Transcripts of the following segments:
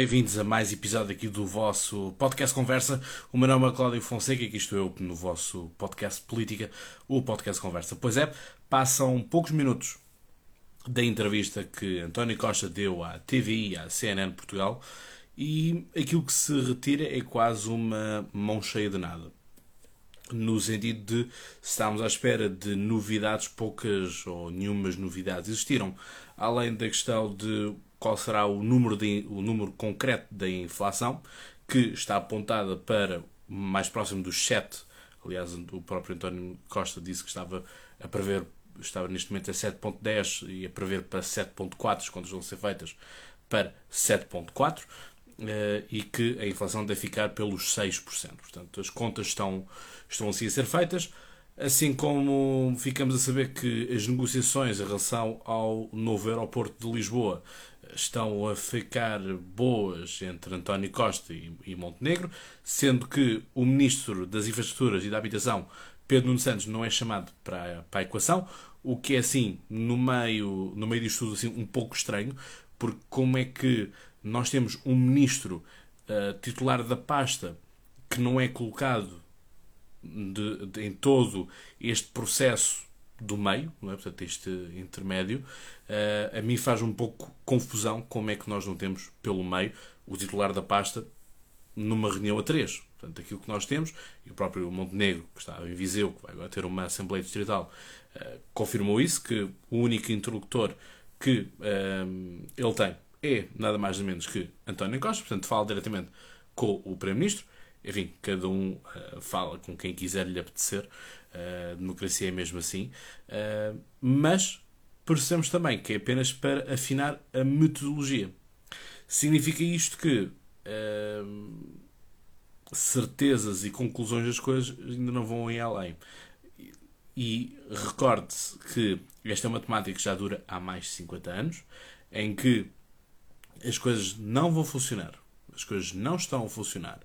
Bem-vindos a mais episódio aqui do vosso podcast Conversa. O meu nome é Cláudio Fonseca e aqui estou eu no vosso podcast Política, o podcast Conversa. Pois é, passam poucos minutos da entrevista que António Costa deu à TVI, à CNN Portugal, e aquilo que se retira é quase uma mão cheia de nada. No sentido de estamos à espera de novidades, poucas ou nenhumas novidades existiram, além da questão de qual será o número, de, o número concreto da inflação, que está apontada para mais próximo dos 7. Aliás, o próprio António Costa disse que estava a prever, estava neste momento a 7.10 e a prever para 7.4, as contas vão ser feitas para 7.4 eh, e que a inflação deve ficar pelos 6%. Portanto, as contas estão, estão assim a ser feitas. Assim como ficamos a saber que as negociações em relação ao novo aeroporto de Lisboa estão a ficar boas entre António Costa e, Montenegro, sendo que o Ministro das Infraestruturas e da Habitação, Pedro Nuno Santos, não é chamado para, para a equação, o que é assim, no meio, no meio disto tudo, assim, um pouco estranho, porque como é que nós temos um ministro uh, titular da pasta que não é colocado de, de, em todo este processo do meio, não é? portanto, este intermédio, uh, a mim faz um pouco confusão como é que nós não temos pelo meio o titular da pasta numa reunião a três. Portanto, aquilo que nós temos, e o próprio Montenegro, que está em Viseu, que vai agora ter uma Assembleia Distrital, uh, confirmou isso, que o único interlocutor que uh, ele tem é nada mais nem menos que António Costa, portanto, fala diretamente com o Primeiro-Ministro. Enfim, cada um uh, fala com quem quiser lhe apetecer. Uh, democracia é mesmo assim. Uh, mas percebemos também que é apenas para afinar a metodologia. Significa isto que certezas e conclusões das coisas ainda não vão ir além. E recorde-se que esta uma temática que já dura há mais de 50 anos, em que as coisas não vão funcionar, as coisas não estão a funcionar.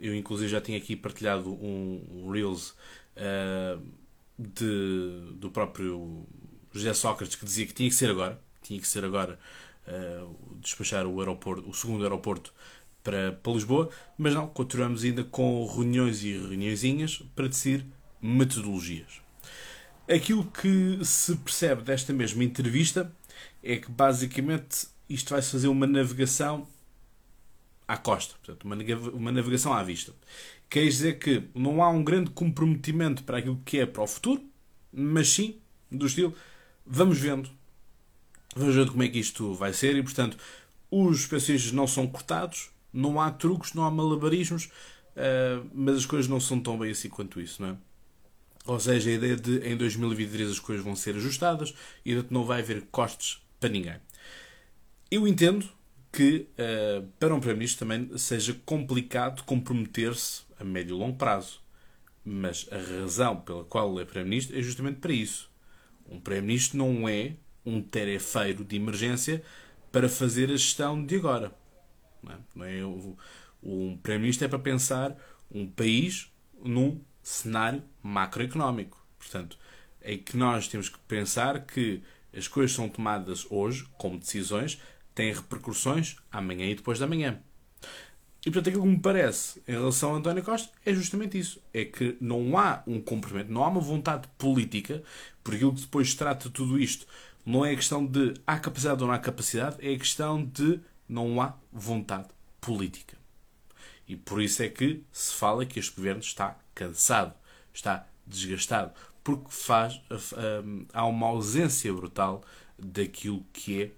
Eu, inclusive, já tinha aqui partilhado um, um Reels uh, de, do próprio José Sócrates que dizia que tinha que ser agora, tinha que ser agora uh, despachar o aeroporto, o segundo aeroporto para, para Lisboa, mas não, continuamos ainda com reuniões e reuniõezinhas para decidir metodologias. Aquilo que se percebe desta mesma entrevista é que basicamente isto vai fazer uma navegação à costa, portanto, uma navegação à vista. Quer dizer que não há um grande comprometimento para aquilo que é para o futuro, mas sim do estilo vamos vendo. Vamos vendo como é que isto vai ser e, portanto, os pensões não são cortados, não há truques, não há malabarismos, uh, mas as coisas não são tão bem assim quanto isso, não é? Ou seja, a ideia de em 2023 as coisas vão ser ajustadas e não vai haver costes para ninguém. Eu entendo que uh, para um Primeiro-Ministro também seja complicado comprometer-se a médio e longo prazo. Mas a razão pela qual ele é Primeiro-Ministro é justamente para isso. Um Primeiro-Ministro não é um terefeiro de emergência para fazer a gestão de agora. Não é? É um Primeiro-Ministro é para pensar um país num cenário macroeconómico. Portanto, é que nós temos que pensar que as coisas são tomadas hoje como decisões tem repercussões amanhã e depois da manhã. E portanto aquilo que me parece em relação a António Costa é justamente isso. É que não há um cumprimento, não há uma vontade política, por aquilo que depois trata tudo isto. Não é a questão de há capacidade ou não há capacidade, é a questão de não há vontade política. E por isso é que se fala que este governo está cansado, está desgastado, porque faz, há uma ausência brutal daquilo que é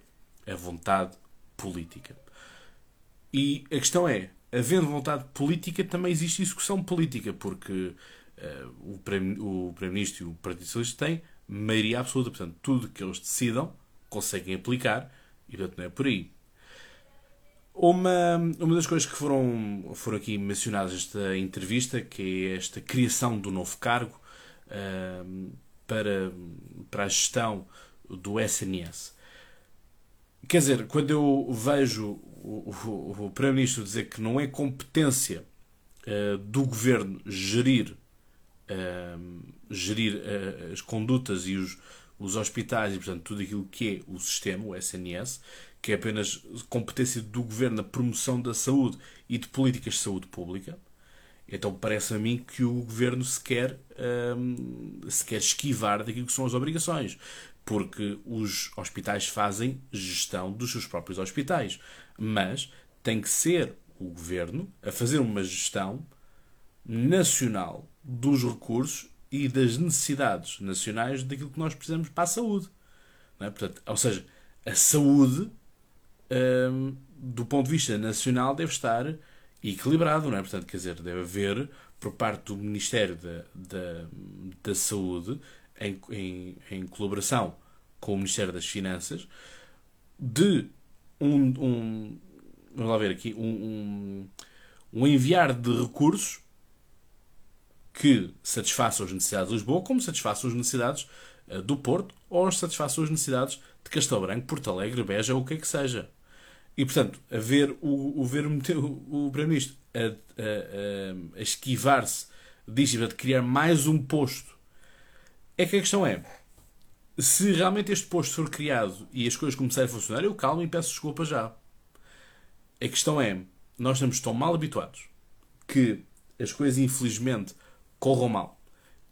a vontade política. E a questão é, havendo vontade política, também existe execução política, porque uh, o Primeiro-Ministro e o Partido Socialista têm maioria absoluta. Portanto, tudo que eles decidam conseguem aplicar e, portanto, não é por aí. Uma, uma das coisas que foram, foram aqui mencionadas nesta entrevista, que é esta criação do novo cargo uh, para, para a gestão do SNS. Quer dizer, quando eu vejo o, o, o Primeiro-Ministro dizer que não é competência uh, do governo gerir, uh, gerir uh, as condutas e os, os hospitais e, portanto, tudo aquilo que é o sistema, o SNS, que é apenas competência do governo a promoção da saúde e de políticas de saúde pública. Então parece a mim que o governo se quer, hum, se quer esquivar daquilo que são as obrigações, porque os hospitais fazem gestão dos seus próprios hospitais, mas tem que ser o governo a fazer uma gestão nacional dos recursos e das necessidades nacionais daquilo que nós precisamos para a saúde. É? Portanto, ou seja, a saúde, hum, do ponto de vista nacional, deve estar equilibrado, não é? Portanto, quer dizer, deve haver, por parte do Ministério da, da, da Saúde, em, em, em colaboração com o Ministério das Finanças, de um, um vamos lá ver aqui, um, um, um enviar de recursos que satisfaçam as necessidades de Lisboa, como satisfaçam as necessidades uh, do Porto, ou satisfaçam as necessidades de Castelo Branco, Porto Alegre, Beja, ou o que é que seja. E, portanto, a ver o, o, ver o, o Primeiro-Ministro a, a, a, a esquivar-se de criar mais um posto, é que a questão é, se realmente este posto for criado e as coisas começarem a funcionar, eu calmo e peço desculpa já. A questão é, nós estamos tão mal habituados que as coisas infelizmente corram mal,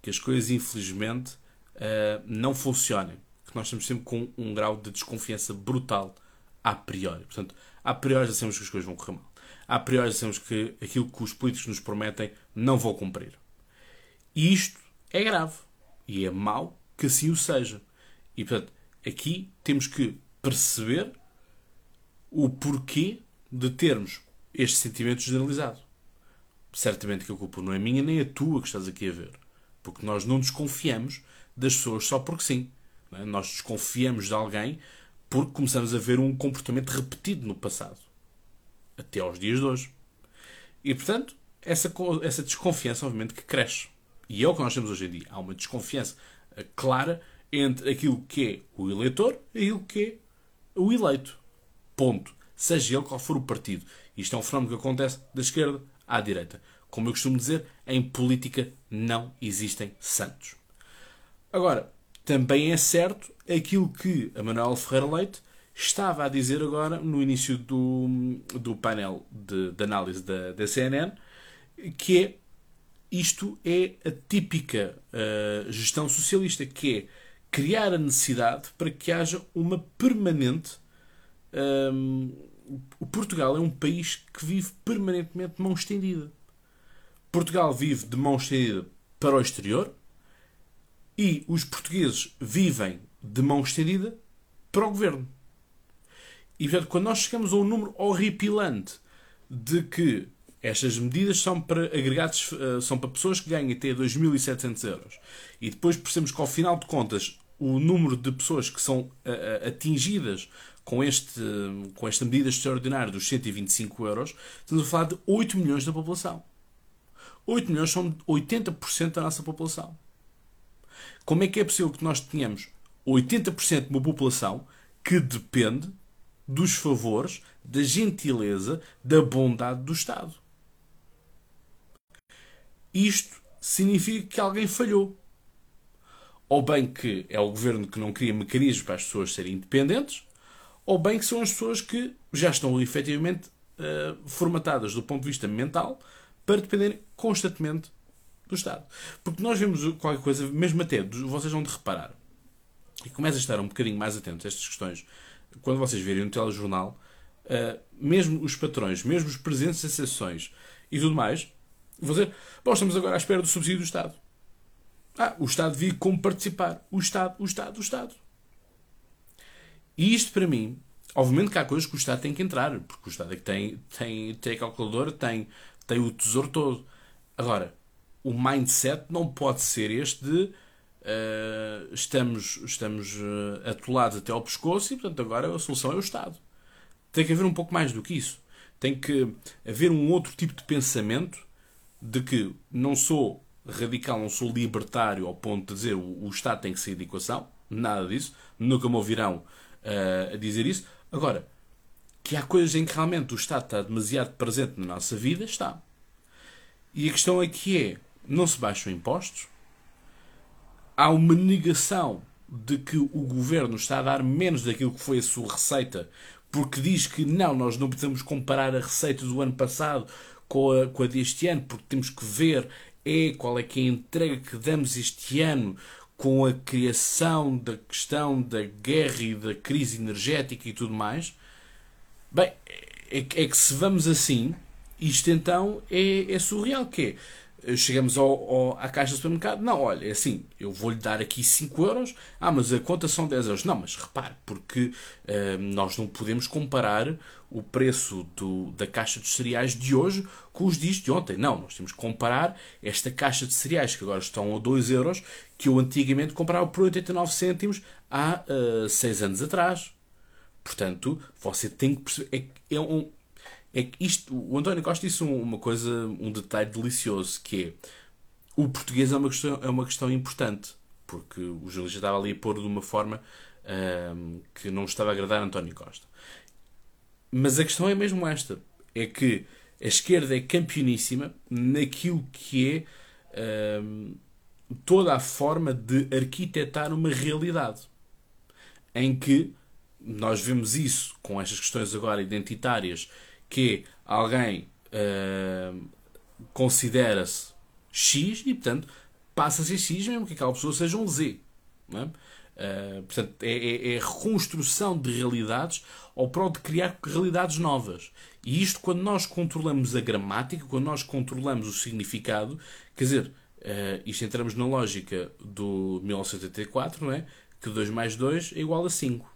que as coisas infelizmente uh, não funcionem, que nós estamos sempre com um grau de desconfiança brutal a priori. Portanto, a priori já sabemos que as coisas vão correr mal. A priori já sabemos que aquilo que os políticos nos prometem não vão cumprir. E isto é grave. E é mau que assim o seja. E, portanto, aqui temos que perceber o porquê de termos este sentimento generalizado. Certamente que a culpa não é minha nem a tua que estás aqui a ver. Porque nós não desconfiamos das pessoas só porque sim. É? Nós desconfiamos de alguém porque começamos a ver um comportamento repetido no passado, até aos dias de hoje. E, portanto, essa, essa desconfiança, obviamente, que cresce. E é o que nós temos hoje em dia. Há uma desconfiança clara entre aquilo que é o eleitor e aquilo que é o eleito. Ponto. Seja ele qual for o partido. Isto é um fenómeno que acontece da esquerda à direita. Como eu costumo dizer, em política não existem santos. Agora, também é certo aquilo que a Manuel Ferreira Leite estava a dizer agora no início do, do painel de, de análise da, da CNN, que é isto é a típica uh, gestão socialista, que é criar a necessidade para que haja uma permanente. Um, o Portugal é um país que vive permanentemente de mão estendida. Portugal vive de mão estendida para o exterior, e os portugueses vivem de mão estendida para o governo. E portanto, quando nós chegamos a um número horripilante de que estas medidas são para agregados, eh, são para pessoas que ganham até 2.700 euros, e depois percebemos que ao final de contas o número de pessoas que são eh, eh, atingidas com, este, com esta medida extraordinária dos 125 euros, estamos a falar de 8 milhões da população. 8 milhões são 80% da nossa população. Como é que é possível que nós tenhamos 80% de uma população que depende dos favores, da gentileza, da bondade do Estado? Isto significa que alguém falhou. Ou bem que é o governo que não cria mecanismos para as pessoas serem independentes, ou bem que são as pessoas que já estão efetivamente uh, formatadas do ponto de vista mental para dependerem constantemente do Estado. Porque nós vemos qualquer coisa, mesmo até, vocês vão de reparar, e começam a estar um bocadinho mais atentos a estas questões, quando vocês virem no telejornal, uh, mesmo os patrões, mesmo os presidentes de associações e tudo mais, vão dizer, bom, estamos agora à espera do subsídio do Estado. Ah, o Estado vive como participar. O Estado, o Estado, o Estado. E isto, para mim, obviamente que há coisas que o Estado tem que entrar, porque o Estado é que tem, tem, tem a calculadora, tem, tem o tesouro todo. Agora, o mindset não pode ser este de uh, estamos, estamos uh, atolados até ao pescoço e, portanto, agora a solução é o Estado. Tem que haver um pouco mais do que isso. Tem que haver um outro tipo de pensamento de que não sou radical, não sou libertário ao ponto de dizer o, o Estado tem que sair de equação. Nada disso. Nunca me ouvirão uh, a dizer isso. Agora, que há coisas em que realmente o Estado está demasiado presente na nossa vida, está. E a questão aqui é não se baixam impostos, há uma negação de que o governo está a dar menos daquilo que foi a sua receita porque diz que não, nós não podemos comparar a receita do ano passado com a, com a deste ano, porque temos que ver é qual é que é a entrega que damos este ano com a criação da questão da guerra e da crise energética e tudo mais. Bem, é, é que se vamos assim, isto então é, é surreal, que é chegamos ao, ao, à caixa do supermercado, não, olha, é assim, eu vou-lhe dar aqui 5 euros, ah, mas a conta são 10 euros. Não, mas repare, porque uh, nós não podemos comparar o preço do, da caixa de cereais de hoje com os dias de ontem. Não, nós temos que comparar esta caixa de cereais, que agora estão a 2 euros, que eu antigamente comprava por 89 cêntimos há 6 uh, anos atrás. Portanto, você tem que perceber. É, é um, é que isto, o António Costa disse uma coisa, um detalhe delicioso, que é o português é uma questão, é uma questão importante, porque o jornalista estava ali a pôr de uma forma um, que não estava a agradar a António Costa. Mas a questão é mesmo esta, é que a esquerda é campeoníssima naquilo que é um, toda a forma de arquitetar uma realidade, em que nós vemos isso com estas questões agora identitárias que alguém uh, considera-se X e, portanto, passa a ser X mesmo que aquela pessoa seja um Z. É? Uh, portanto, é, é, é, reconstrução de realidades ao prol de criar realidades novas. E isto, quando nós controlamos a gramática, quando nós controlamos o significado, quer dizer, uh, isto entramos na lógica do 1984, não é? Que 2 mais 2 é igual a 5.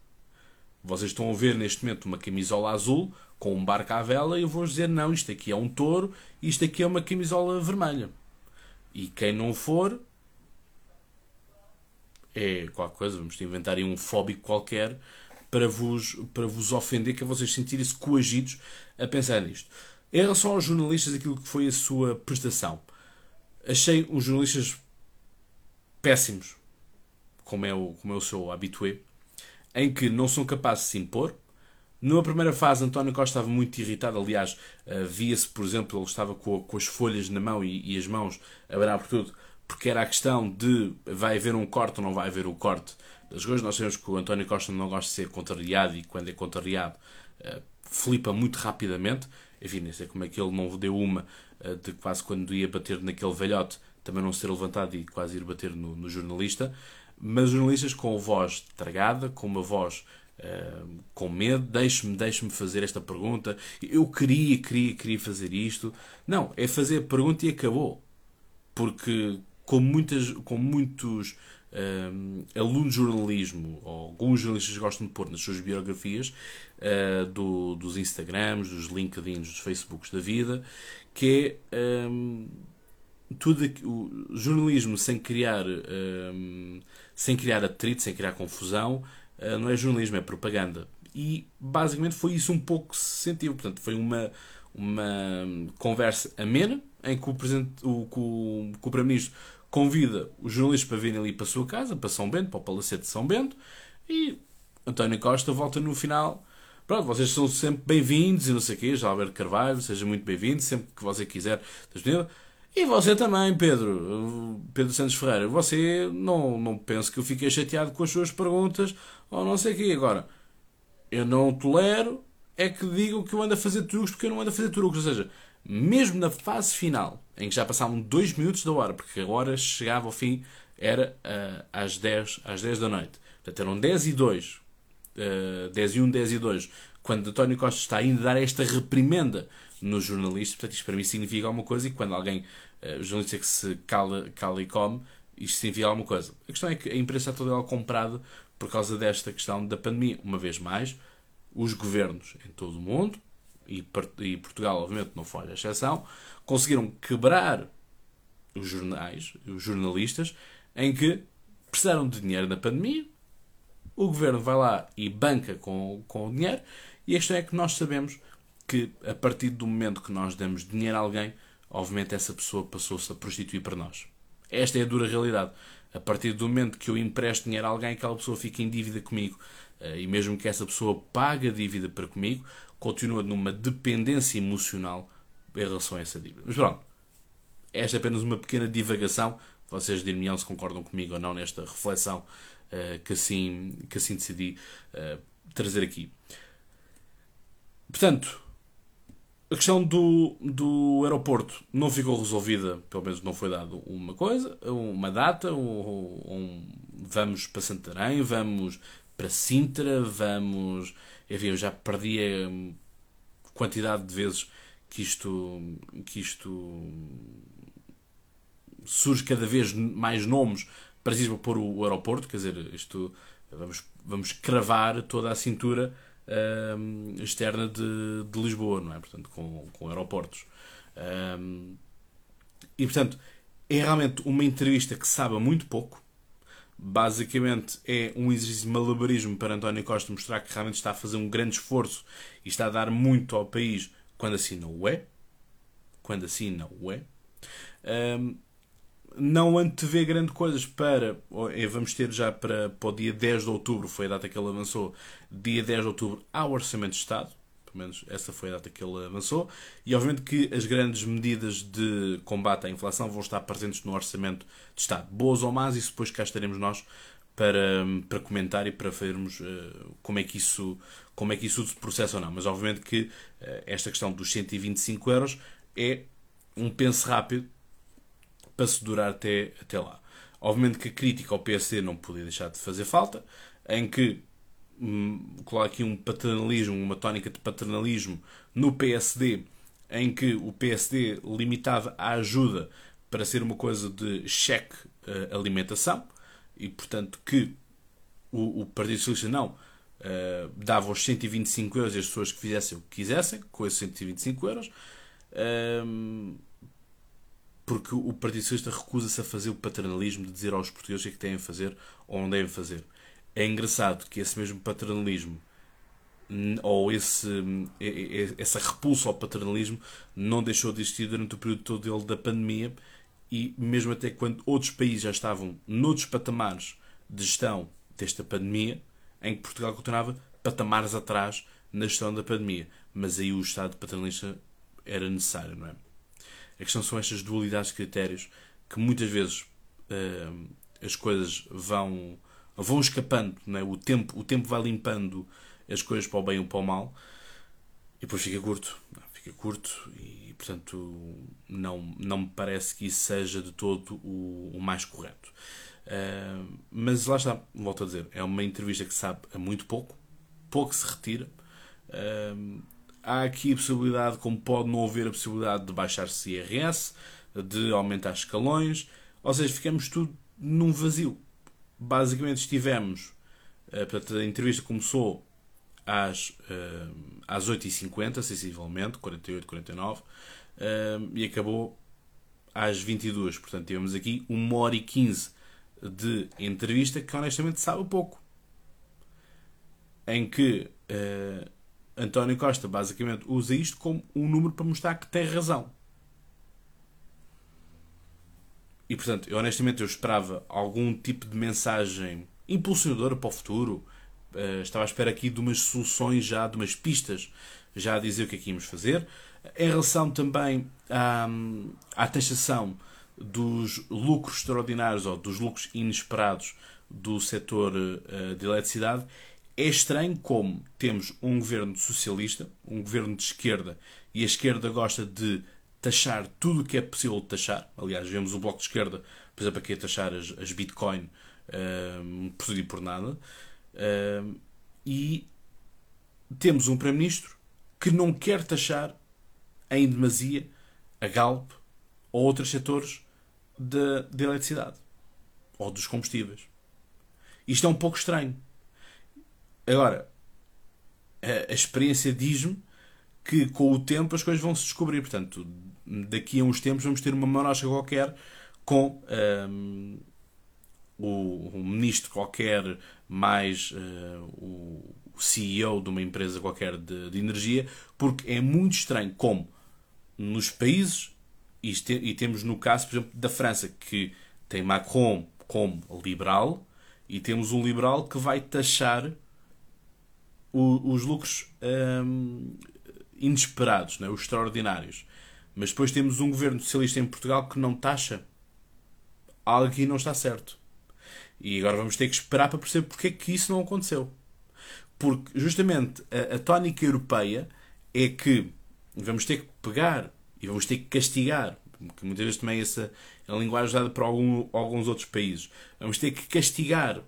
Vocês estão a ver neste momento uma camisola azul com um barco à vela e eu vou dizer não, isto aqui é um touro, isto aqui é uma camisola vermelha. E quem não for é qualquer coisa, vamos inventar aí um fóbico qualquer para vos, para vos ofender, que é vocês sentirem-se coagidos a pensar nisto. Em relação aos jornalistas, aquilo que foi a sua prestação, achei os jornalistas péssimos, como é o, como é o seu habitué, em que não são capazes de se impor, numa primeira fase, António Costa estava muito irritado. Aliás, uh, via-se, por exemplo, ele estava com, com as folhas na mão e, e, as mãos a barar por tudo, porque era a questão de vai haver um corte ou não vai haver o um corte das coisas. Nós sabemos que o António Costa não gosta de ser contrariado e quando é contrariado uh, flipa muito rapidamente. Enfim, nem sei como é que ele não deu uma uh, de quase quando ia bater naquele velhote também não ser levantado e quase ir bater no, no jornalista. Mas jornalistas com voz tragada, com uma voz Com medo, deixe-me deixe fazer esta pergunta. Eu queria, queria, queria fazer isto. Não, é fazer a pergunta e acabou. Porque, com, muitas, com muitos alunos de jornalismo, ou alguns jornalistas gostam de pôr nas suas biografias, uh, do, dos Instagrams, dos LinkedIns, dos Facebooks da vida, que é um, tudo o jornalismo sem criar, um, sem criar atrito, sem criar confusão eh, não é jornalismo, é propaganda. E basicamente foi isso um pouco que se sentiu. Portanto, foi uma, uma conversa amena em que o, presidente, o, o, o Primeiro-Ministro convida os jornalistas para virem ali para a sua casa, para São Bento, para o Palacete de São Bento, e António Costa volta no final. Pronto, vocês são sempre bem-vindos e não sei o quê, Alberto Carvalho, seja muito bem-vindo, sempre que você quiser, disponível. E você também, Pedro, Pedro Santos Ferreira, você não, não penso que eu fiquei chateado com as suas perguntas ou não sei o quê. Agora, eu não tolero é que digam que eu ando a fazer truques porque eu não ando a fazer truques. Ou seja, mesmo na fase final, em que já passavam 2 minutos da hora, porque a hora chegava ao fim, era uh, às, 10, às 10 da noite. Portanto, eram 10 e 2, uh, 10 e 1, 10 e 2, quando António Costa está ainda a dar esta reprimenda nos jornalistas. Portanto, isto para mim significa alguma coisa e quando alguém uh, jornalista que se cala, cala e come, isto significa alguma coisa. A questão é que a imprensa está toda ela comprada por causa desta questão da pandemia. Uma vez mais, os governos em todo o mundo, e, e Portugal, obviamente, não foi a exceção, conseguiram quebrar os jornais, os jornalistas, em que precisaram de dinheiro na pandemia, o governo vai lá e banca com, com o dinheiro, e a questão é que nós sabemos que a partir do momento que nós damos dinheiro a alguém, obviamente essa pessoa passou-se a prostituir para nós. Esta é a dura realidade. A partir do momento que eu empresto dinheiro a alguém, aquela pessoa fica em dívida comigo. Eh, e mesmo que essa pessoa pague a dívida para comigo, continua numa dependência emocional em relação a essa dívida. Mas pronto, esta é apenas uma pequena divagação. Vocês dir-me se concordam comigo ou não nesta reflexão uh, que, assim, que assim decidi uh, trazer aqui. portanto, a questão do, do aeroporto não ficou resolvida, pelo menos não foi dado uma coisa, uma data, um, um, vamos para Santarém, vamos para Sintra, vamos. Enfim, eu já perdi a quantidade de vezes que isto, que isto surge cada vez mais nomes para pôr o aeroporto, quer dizer, isto vamos, vamos cravar toda a cintura um, externa de, de, Lisboa, não é? Portanto, com, com aeroportos. Um, e, portanto, é realmente uma entrevista que sabe muito pouco. Basicamente, é um exercício de malabarismo para António Costa mostrar que realmente está a fazer um grande esforço e está a dar muito ao país quando assim não o é. Quando assim não o é. Um, não antevê grande coisas para. Eh, vamos ter já para, para o dia 10 de outubro, foi a data que ele avançou. Dia 10 de outubro há o Orçamento de Estado. Pelo menos essa foi a data que ele avançou. E obviamente que as grandes medidas de combate à inflação vão estar presentes no Orçamento de Estado. Boas ou más, isso depois cá estaremos nós para, para comentar e para vermos uh, como, é que isso, como é que isso se processa ou não. Mas obviamente que uh, esta questão dos 125 euros é um penso rápido para se durar até, até lá. Obviamente que a crítica ao PSD não podia deixar de fazer falta, em que hum, coloca aqui um paternalismo, uma tónica de paternalismo no PSD, em que o PSD limitava a ajuda para ser uma coisa de cheque uh, alimentação e, portanto, que o, o Partido Socialista não uh, dava os 125 euros às pessoas que fizessem o que quisessem com esses 125 euros. Uh, porque o Partido Socialista recusa-se a fazer o paternalismo de dizer aos portugueses o que é que têm a fazer ou não devem fazer. É engraçado que esse mesmo paternalismo ou esse, essa repulsa ao paternalismo não deixou de existir durante o período todo dele da pandemia e mesmo até quando outros países já estavam noutros patamares de gestão desta pandemia, em que Portugal continuava patamares atrás na gestão da pandemia. Mas aí o Estado paternalista era necessário, não é? A questão são estas dualidades de critérios que muitas vezes uh, as coisas vão, vão escapando, não é? o, tempo, o tempo vai limpando as coisas para o bem ou para o mal e depois fica curto. Não, fica curto e, portanto, não, não me parece que isso seja de todo o, o mais correto. Uh, mas lá está, volto a dizer, é uma entrevista que sabe muito pouco, pouco se retira. Uh, há aqui a possibilidade, como pode não haver a possibilidade de baixar-se IRS, de aumentar escalões, ou seja, ficamos tudo num vazio. Basicamente estivemos, eh, portanto, a entrevista começou às, uh, às 8h50, sensivelmente, 48, 49, uh, e acabou às 22 Portanto, tivemos aqui 1 hora e 15 de entrevista que honestamente sabe pouco. Em que António Costa basicamente usa isto como um número para mostrar que tem razão. E portanto, eu, honestamente, eu esperava algum tipo de mensagem impulsionadora para o futuro. Uh, estava à espera aqui de umas soluções já, de umas pistas já a dizer o que é que íamos fazer. Em relação também à, à taxação dos lucros extraordinários ou dos lucros inesperados do setor uh, de eletricidade, é estranho como temos um governo socialista, um governo de esquerda, e a esquerda gosta de taxar tudo o que é possível taxar. Aliás, vemos o Bloco de Esquerda, por exemplo, aqui a taxar as, as Bitcoin um, por tudo e por nada. Um, e temos um Primeiro-Ministro que não quer taxar em demasia a Galp ou outros setores de eletricidade ou dos combustíveis. Isto é um pouco estranho. Agora, a, a experiência diz-me que com o tempo as coisas vão se descobrir. Portanto, daqui a uns tempos vamos ter uma marocha qualquer com um, o, o, ministro qualquer mais uh, o CEO de uma empresa qualquer de, de, energia, porque é muito estranho como nos países, e, e temos no caso, por exemplo, da França, que tem Macron como liberal, e temos um liberal que vai taxar o, os lucros um, inesperados, né? os extraordinários. Mas depois temos um governo socialista em Portugal que não taxa. Algo aqui não está certo. E agora vamos ter que esperar para perceber porque é que isso não aconteceu. Porque justamente a, a tónica europeia é que vamos ter que pegar e vamos ter que castigar, que muitas vezes também essa é a linguagem usada por algum, alguns outros países, vamos ter que castigar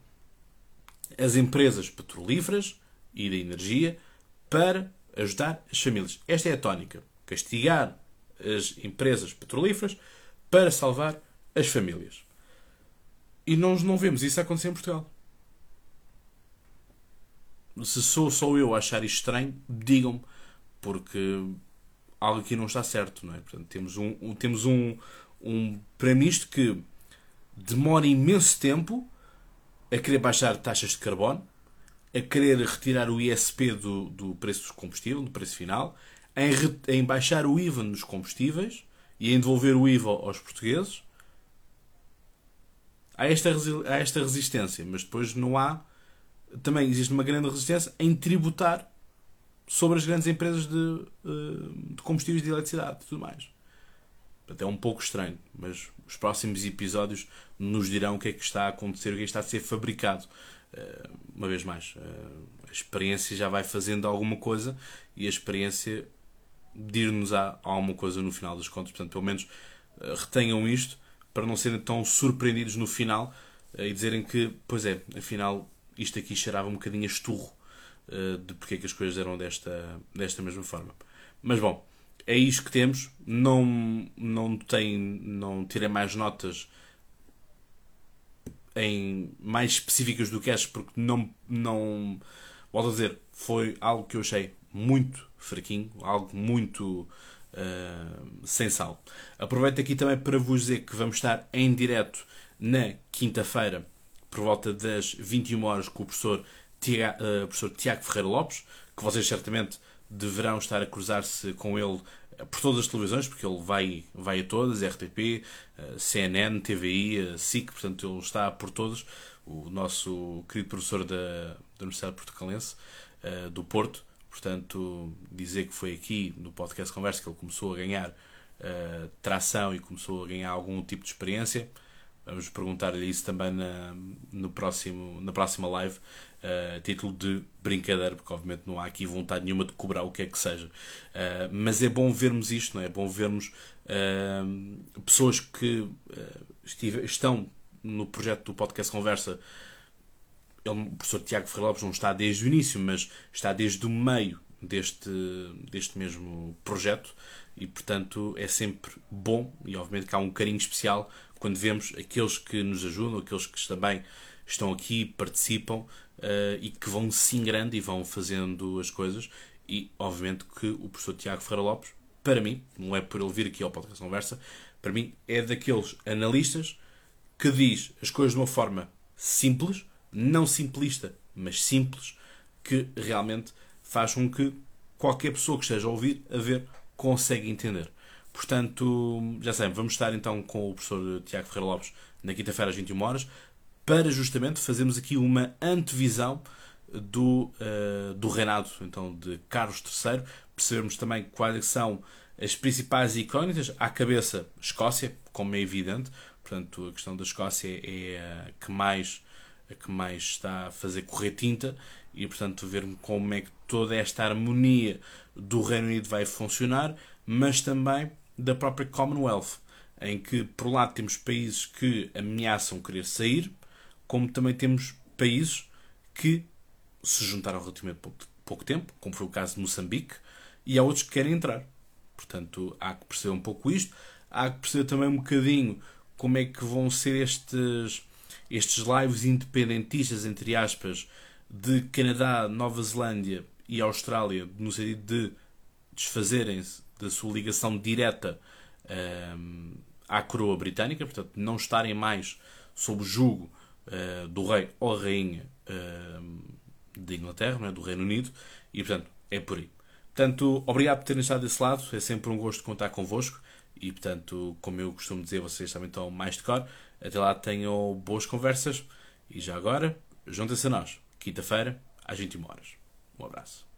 as empresas petrolíferas e da energia para ajudar as famílias. Esta é a tónica. Castigar as empresas petrolíferas para salvar as famílias. E nós não vemos isso acontecer em Portugal. Se sou só eu a achar isto estranho, digam-me, porque algo aqui não está certo, não é? Portanto, temos um, um temos um, um prémio que demora imenso tempo a querer baixar taxas de carbono, a querer retirar o ISP do, do preço dos combustíveis, do preço final, em, em baixar o IVA nos combustíveis e em devolver o IVA aos portugueses. Há esta, há esta resistência, mas depois não há. Também existe uma grande resistência em tributar sobre as grandes empresas de, eh, de combustíveis de eletricidade e tudo mais. Até um pouco estranho, mas os próximos episódios nos dirão o que é que está a acontecer, o que é que está a ser fabricado. Eh, uma vez mais, eh, a experiência já vai fazendo alguma coisa e a experiência dir-nos alguma coisa no final das contas. Portanto, pelo menos retenham isto para não serem tão surpreendidos no final e dizerem que, pois é, afinal, isto aqui cheirava um bocadinho a esturro eh, de porque é que as coisas eram desta, desta mesma forma. Mas bom, é isto que temos. Não, não, tem, não tirei mais notas em mais específicas do que estas, porque não, não. Volto a dizer, foi algo que eu achei muito fraquinho, algo muito uh, sem sal. Aproveito aqui também para vos dizer que vamos estar em direto na quinta-feira, por volta das 21 horas, com o professor Tiago, uh, professor Tiago Ferreira Lopes, que vocês certamente deverão estar a cruzar-se com ele por todas as televisões, porque ele vai, vai a todas, RTP, uh, CNN, TVI, uh, SIC, portanto ele está por todos. O nosso querido professor da, da Universidade Portucalense, uh, do Porto, portanto dizer que foi aqui no podcast Conversa que ele começou a ganhar tração e começou a ganhar algum tipo de experiência. Vamos perguntar-lhe isso também na, no próximo, na próxima live uh, título de brincadeira, porque obviamente não há aqui vontade nenhuma de cobrar o que é que seja. Uh, mas é bom vermos isto, não é? É bom vermos uh, pessoas que estive, estão no projeto do podcast Conversa. Ele, o professor Tiago Ferreira Lopes não está desde o início, mas está desde o meio deste, deste mesmo projeto e portanto é sempre bom e obviamente que há um carinho especial quando vemos aqueles que nos ajudam, aqueles que também estão aqui, participam uh, e que vão se ingrando e vão fazendo as coisas. E, obviamente, que o professor Tiago Ferreira Lopes, para mim, não é por ele vir aqui ao podcast Conversa, para mim é daqueles analistas que diz as coisas de uma forma simples, não simplista, mas simples, que realmente faz com que qualquer pessoa que esteja a ouvir, a ver, consegue entender. Portanto, já sabem, vamos estar então com o professor Tiago Ferreira Lopes na quinta-feira às 21 horas para justamente fazermos aqui uma antevisão do, uh, do reinado então, de Carlos III, percebermos também quais são as principais incógnitas. À cabeça, Escócia, como é evidente, portanto, a questão da Escócia é a que mais, a que mais está a fazer correr tinta e, portanto, ver como é que toda esta harmonia do Reino Unido vai funcionar, mas também da própria Commonwealth, em que, por lado, temos países que ameaçam querer sair, como também temos países que se juntaram relativamente pouco, pouco tempo, como foi o caso de Moçambique, e há outros que querem entrar. Portanto, há que perceber um pouco isto, há que perceber também um bocadinho como é que vão ser estes, estes lives independentistas, entre aspas, de Canadá, Nova Zelândia e Austrália, no sentido de desfazerem-se da sua ligação direta um, à coroa britânica, portanto, não estarem mais sob o jugo uh, do rei ou rainha uh, de Inglaterra, é? do Reino Unido, e portanto é por aí. Portanto, obrigado por terem estado desse lado, é sempre um gosto contar convosco e portanto, como eu costumo dizer, vocês também estão mais de cor. Até lá tenham boas conversas e já agora, juntem-se a nós, quinta-feira, às 21 horas. Um abraço.